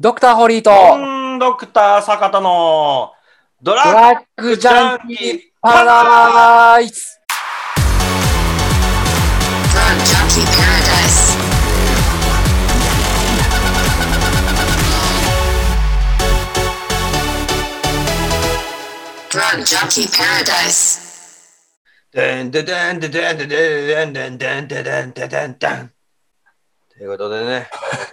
ドクターホリーと、ドンドクター坂田のドドラッラッグジャンキーパラダイス Drug Junkie Paradise. Drug Junkie Paradise. デンデデンデデンデデンデンデンデデンデデンデンということでね、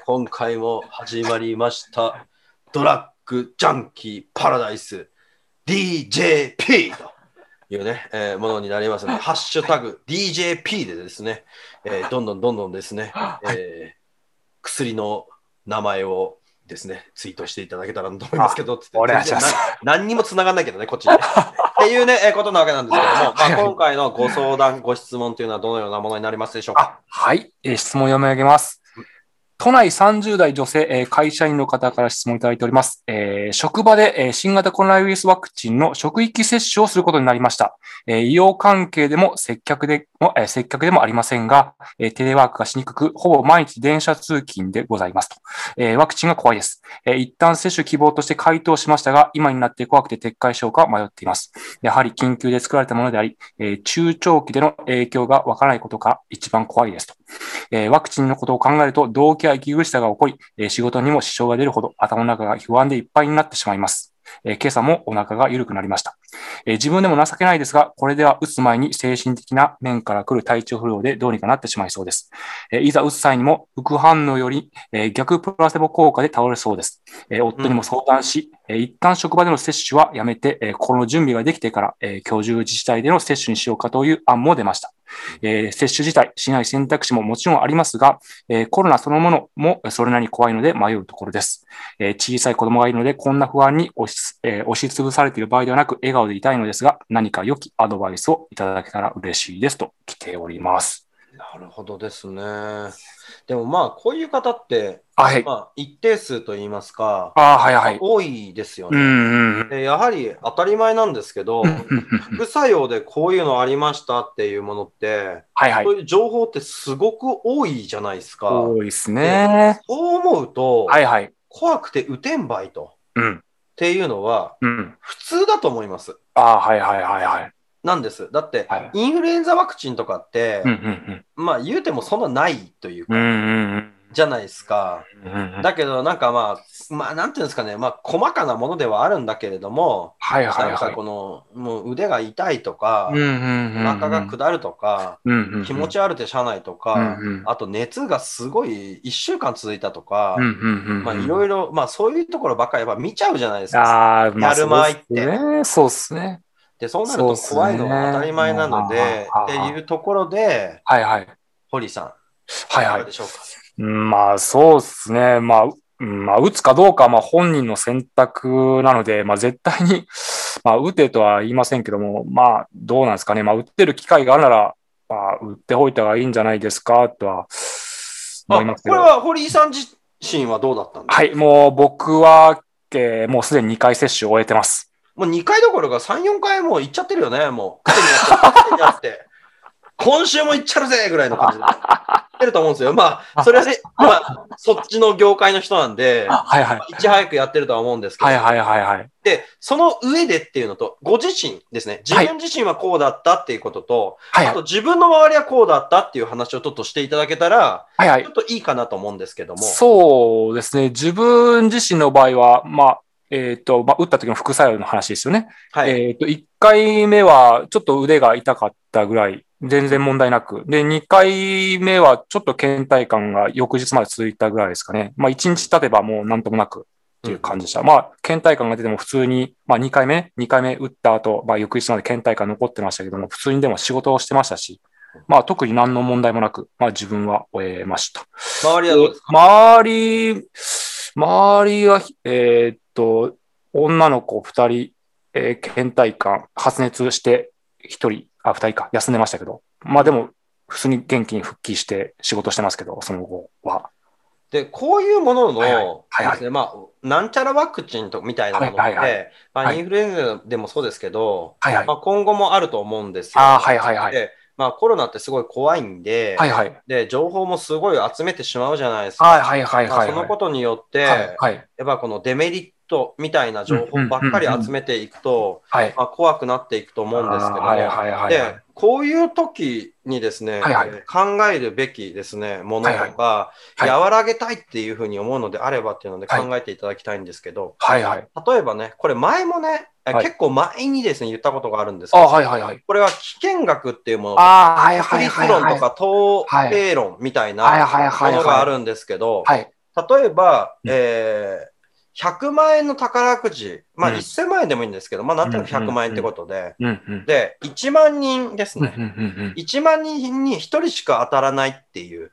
今回も始まりましたドラッグジャンキーパラダイス DJP というね、えーものになりますので、ハッシュタグ DJP でですね、えーどんどんどんどんですね、えー薬の名前をですね、ツイートしていただけたらと思いますけど、つって何にも繋がんないけどね、こっちにね。っていうね、えーことなわけなんですけども、まあ、今回のご相談、ご質問というのはどのようなものになりますでしょうか？あ、はい、えー質問を読み上げます。都内30代女性、えー会社員の方から質問いただいております。えー職場で、えー新型コロナウイルスワクチンの職域接種をすることになりました。えー医療関係でも接客でも、えー接客でもありませんが、えーテレワークがしにくく、ほぼ毎日電車通勤でございますと。えーワクチンが怖いです。えー一旦接種希望として回答しましたが、今になって怖くて撤回しようか迷っています。やはり緊急で作られたものであり、えー中長期での影響がわからないことが一番怖いですと。えーワクチンのことを考えると、動機や息苦しさが起こり、え仕事にも支障が出るほど頭の中が不安でいっぱいになってしまいます。え今朝もお腹が緩くなりました、えー自分でも情けないですが、これでは打つ前に精神的な面から来る体調不良でどうにかなってしまいそうです。えーいざ打つ際にも副反応より、えー逆プラセボ効果で倒れそうです。えー夫にも相談し、えー一旦職場での接種はやめて、えー心の準備ができてから、えー居住自治体での接種にしようかという案も出ました。えー接種自体しない選択肢ももちろんありますが、えーコロナそのものもそれなりに怖いので迷うところです。えー小さい子供がいるので、こんな不安に押し,、え押しつぶされている場合ではなく、笑顔でいたいのですが、何か良きアドバイスをいただけたら嬉しいですと来ております。なるほどですね。でもまあ、こういう方って、あはい。まあ、一定数といいますか、あはいはい。多いですよね。うんうんうん。でやはり当たり前なんですけど、副作用でこういうのありましたっていうものって、はいはいそ。ういう情報ってすごく多いじゃないですか。多いですね。そう思うと、はいはい。怖くて打てんばいと。うん。っていうのはうん。普通だと思います。あはいはいはいはい。なんです。だって、はいインフルエンザワクチンとかって、うんうんまあ言うてもそんなないというか、うん。うんうんじゃないですか。うんうん。だけどなんかまあ、まあなんていうんですかね、まあ細かなものではあるんだけれども、はいはいなんかはい。この、もう腕が痛いとか、うんうんうんうん。お腹が下るとか、うんうんうん気持ち悪くてしゃあないとか、うんうんあと熱がすごい1週間続いたとか、うんうんうんうん。まあいろいろ、まあそういうところばっかりやっぱ見ちゃうじゃないですか。ああ、まあ、やる前ってそうですね。でそうなると怖いのは当たり前なので、ねっていうところで、はいはい。堀さん、はいはいかがで。しょうか？うんまあ、そうですね。まあ、うんまあ、打つかどうかはまあ本人の選択なので、まあ絶対に、まあ打てとは言いませんけども、まあどうなんですかね。まあ打ってる機会があるなら、まあ打っておいた方がいいんじゃないですかとは思いますけど。あこれは堀井さん自身はどうだったんですか、はい、もう僕は、えーもうすでに2回接種を終えてます。もう2回どころか3、4回もう行っちゃってるよね、もう。勝手にやって。今週も行っちゃるぜぐらいの感じで。やってると思うんですよ。まあ、それはね、まあ、そっちの業界の人なんで、はいはい。いち早くやってるとは思うんですけど、はいはいはいはい。で、その上でっていうのと、ご自身ですね、自分自身はこうだったっていうことと、はいはいあと。自分の周りはこうだったっていう話をちょっとしていただけたら、はいはいちょっといいかなと思うんですけども。そうですね。自分自身の場合は、まあ、えっ、と、まあ、打った時の副作用の話ですよね。はい。えっ、と、1回目はちょっと腕が痛かったぐらい、全然問題なく。で、2回目はちょっと倦怠感が翌日まで続いたぐらいですかね。まあ、1日経てばもうなんともなくっていう感じでした。まあ、倦怠感が出ても普通に、まあ、2回目、2回目打った後、まあ、翌日まで倦怠感残ってましたけども、普通にでも仕事をしてましたし、まあ、特に何の問題もなく、まあ、自分は終えました。周りはどうですか？周り、周りは、えーっと、女の子二人、えー倦怠感、発熱して一人、あ、二人か、休んでましたけど、まあでも、普通に元気に復帰して仕事してますけど、その後は。で、こういうものの、はいはいはいはいですね、まあ、なんちゃらワクチンとみたいなものって、はいはいはまあ、はいインフルエンザでもそうですけど、はいはいまあ、今後もあると思うんですよ。ああ、はいはいはい。で、まあコロナってすごい怖いんで、はいはい。で、情報もすごい集めてしまうじゃないですか。はいはいはいまあはい。そのことによって、はいはい。やっぱこのデメリットみたいな情報ばっかり集めていくと、あ、怖くなっていくと思うんですけども、あーはいはいはいはい。で、こういう時にですね、はいはい。考えるべきですね、ものとか、はいはい。和らげたいっていうふうに思うのであればっていうのではい。考えていただきたいんですけど、はいはい。例えばね、これ前もね、はい。結構前にですね、言ったことがあるんですけあど、はいはいはい。これは危険学っていうもの、ああ、はいは確。率論とか統計論みたいなもはいのがあるんですけど、はい。例えば、うん。えー100万円の宝くじ、まあうん1000万円でもいいんですけど、まあなんとなく100万円ってことで、うんうん。で、1万人ですうんうね。んうんうん。1万人に1人しか当たらないっていう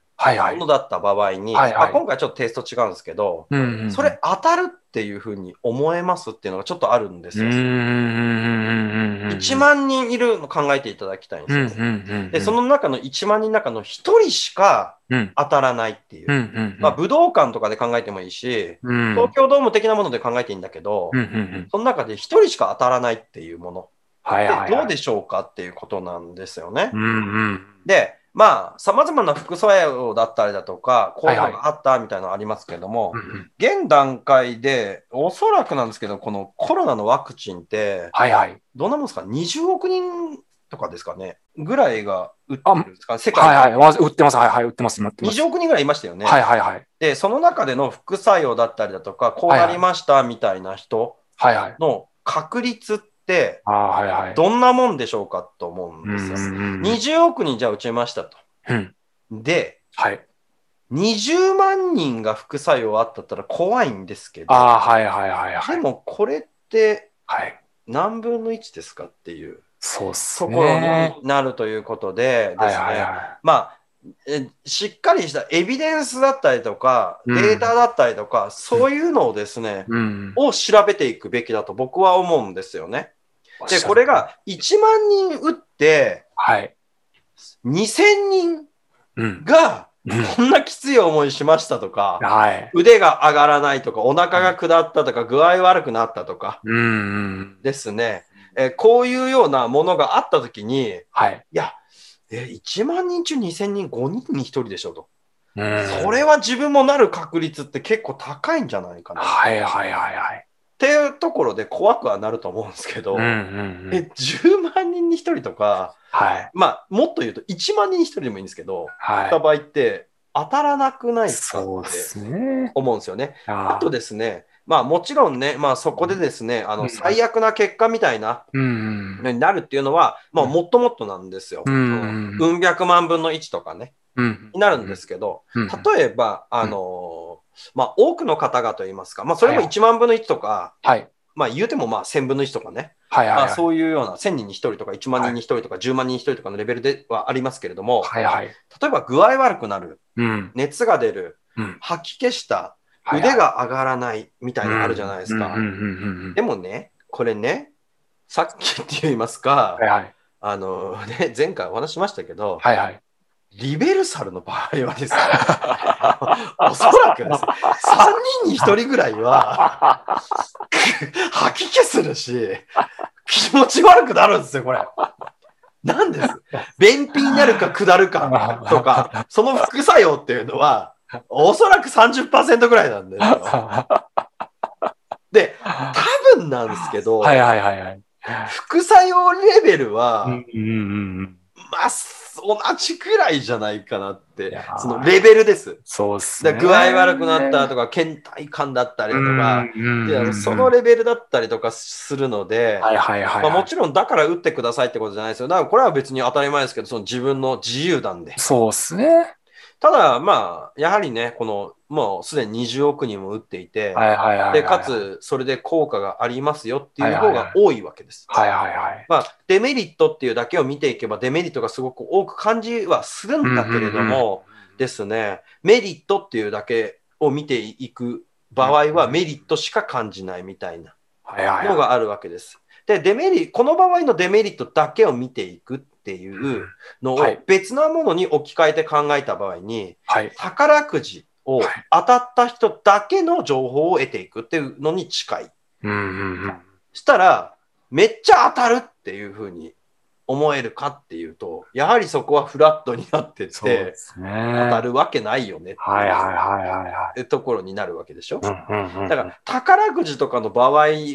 もの。だった場合に、はいはいまあ今回ちょっとテイスト違うんですけど、うんうんうんそれ当たるっていうふうに思えますっていうのがちょっとあるんですよ。うんうんうんうんうんうん。1万人いるの考えていただきたいんですよ。うんうんうんうん。で、その中の1万人の中の1人しかうん当たらないっていう。うんうんうん。まあ、武道館とかで考えてもいいし、うん東京ドーム的なもので考えていいんだけど、うんうんうん。その中で1人しか当たらないっていうもの。はいはいはい。でどうでしょうかっていうことなんですよね。うんうん。で、まあ、様々な副作用だったりだとか、こういうのはいがあったみたいなのありますけども、現段階で、おそらくなんですけど、このコロナのワクチンって、はいはい。どんなもんですか ?20 億人とかですかね？ぐらいが打ってるんですか？世界はいはい。売ってます。はいはい。売ってます。今売ってます。20億人ぐらいいましたよね。はいはいはい。で、その中での副作用だったりだとか、こうなりましたみたいな人。の確率って、はいはい。どんなもんでしょうかと思うんうんですよ。うんうん。20億人じゃあ打ちましたと。うん。で、はい。20万人が副作用あったったら怖いんですけど、ああ、はいはいはいはい。でもこれってはい。何分の1ですかっていうそうっすところね。になるということでですね、はいはいはまあ、えしっかりしたエビデンスだったりとか、うんデータだったりとか、そういうのをですねい。、うん。を調べていくべきだと僕は思うんですよね。で、これが1万人打って、はい。2000人うん。がうんこんなきつい思いしましたとか、はい。腕が上がらないとか、お腹が下ったとか、具合悪くなったとか。ですね、えーこういうようなものがあったときに、いはい。や、えー1万人中2000人、5人に1人でしょと。うんそれは自分もなる確率って結構高いんじゃないかな。っはいはいはいはい。ていうところで怖くはなると思うんですけど、うんうんうん。え、10万人に1人とか、はい。まあ、もっと言うと1万人に1人でもいいんですけど、はい。た場合って当たらなくないですかってそうですね。思うんですよね。ああとですね、まあもちろんね、まあそこでですね、あのうん最悪な結果みたいな、うんうん。になるっていうのは、まあもっともっとなんですよ。うんうん百万分の1とかね、うん。になるんですけど、うん。例えば、あのーまあ多くの方々といいますか、まあそれも1万分の1とか、はい。まあ言うてもまあ1000分の1とかね、はいはいはい。まあそういうような1000人に1人とか1万人に1人とか10万人に1人とかのレベルではありますけれども、はいはい。例えば具合悪くなる、うん。熱が出る、うん。吐き気した、腕が上がらないみたいなのあるじゃないですか。でもね、これね、さっきって言いますか、はいはい。あのね、前回お話ししましたけど、はいはい。リベルサルの場合はですね、おそらくですね、3人に1人ぐらいは吐き気するし、気持ち悪くなるんですよ、これ。なんです。便秘になるか下るかとか、その副作用っていうのは、おそらく30%ぐらいなんですよ。で、多分なんですけど、はいはいはいはい。副作用レベルは、うんうんうん。まあ、同じくらいじゃないかなってそのレベルです。そうっすね。で具合悪くなったとか、倦怠感だったりとか、そのレベルだったりとかするので、はいはいはい。まあ、もちろんだから打ってくださいってことじゃないですよ。だからこれは別に当たり前ですけど、その自分の自由なんで。そうっすね。ただ、まあ、やはりね、この、もうすでに20億人も打っていて、はいはいはいはい。で、か、つ、それで効果がありますよっていう方が多いわけです。はいはいはい。まあ、デメリットっていうだけを見ていけば、デメリットがすごく多く感じはするんだけれども、ですね、メリットっていうだけを見ていく場合は、メリットしか感じないみたいな。のがあるわけです。で、デメリこの場合のデメリットだけを見ていくっていうのをはい別なものに置き換えて考えた場合に、はい。宝くじをはい当たった人だけの情報を得ていくっていうのに近い。うんうんうん。したら、めっちゃ当たるっていうふうに思えるかっていうと、やはりそこはフラットになってってね。当たるわけないよねってはいはいはいはいところになるわけでしょ？うんうんうんだから、宝くじとかの場合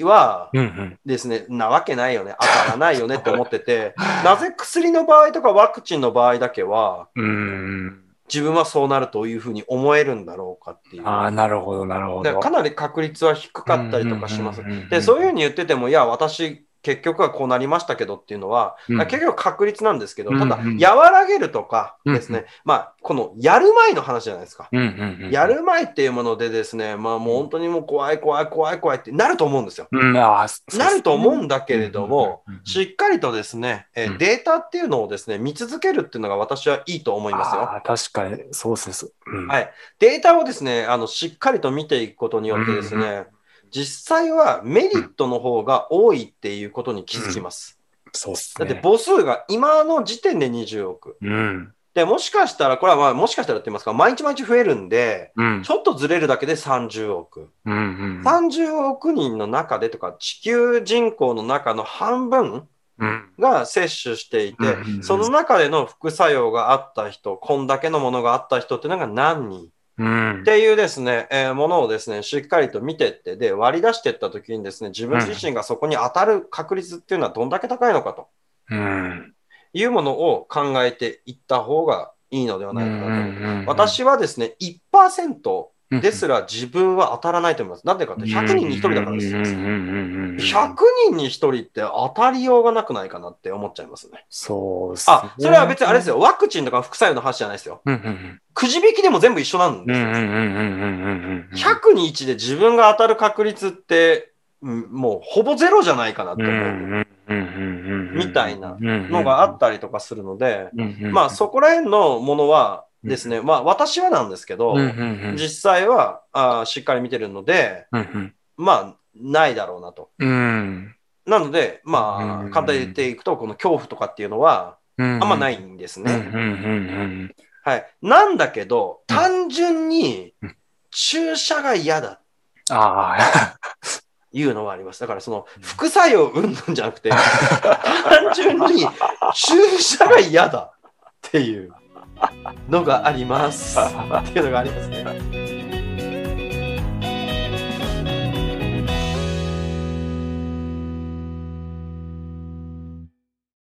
はうんうん。ですね、なわけないよね、当たらないよねって思ってて、なぜ薬の場合とかワクチンの場合だけは、うん。自分はそうなるというふうに思えるんだろうかっていう。ああ、なるほど、なるほど。だからかなり確率は低かったりとかしますうんうんうんうん。で、そういうふうに言ってても、いや、私、結局はこうなりましたけどっていうのは、うん結局確率なんですけど、ただうんうん、和らげるとかですね、うんまあ、このやる前の話じゃないですか。うんうんうん。やる前っていうものでですね、まあもう本当にもう怖い怖い怖い怖いってなると思うんですよ。うん、なると思うんだけれどもうんうんうん、しっかりとですね、えデータっていうのをですね、見続けるっていうのが私はいいと思いますよ。確かに、そうですね。うんはいデータをですね、あの、しっかりと見ていくことによってですうんね、実際はメリットの方が多いっていうことに気づきます。そうっすね。だって母数が今の時点で20億。うん。で、もしかしたら、これはまあもしかしたらって言いますか、毎日毎日増えるんで、うん。ちょっとずれるだけで30億。うんうん。30億人の中でとか、地球人口の中の半分うん。が接種していてうんうんう、んその中での副作用があった人、こんだけのものがあった人っていうのが何人？うんっ。ていうですね、えーものをですね、しっかりと見てって、で、割り出していったときにですね、自分自身がそこに当たる確率っていうのはどんだけ高いのかとうん。いうものを考えていった方がいいのではないかなと私はですね、1%ですら自分は当たらないと思います。なんでかって100人に1人だからですよ。うんうんうんうんうん100人に1人って当たりようがなくないかなって思っちゃいますね。そうっすね。あ、それは別にあれですよ。ワクチンとか副作用の話じゃないですよ。くじ引きでも全部一緒なんうん。ですよ。うんうんうんうんうんうんうん。100に1で自分が当たる確率って、うんもうほぼゼロじゃないかなとうんう思う。みたいなののがあったりとかするので。まあそこら辺のものはですね、まあ私はなんですけど。実際はあーしっかり見てるので。まあないだろうなと。うん。なので、まうんあ簡単に言っていくと、この恐怖とかっていうのはああんまないんですね。はい。なんだけど、うん単純にうん注射が嫌だああ。いうのはあります。だからその副作用うんぬんじゃなくて、単純に注射が嫌だっていうのがあります。っていうのがありますね。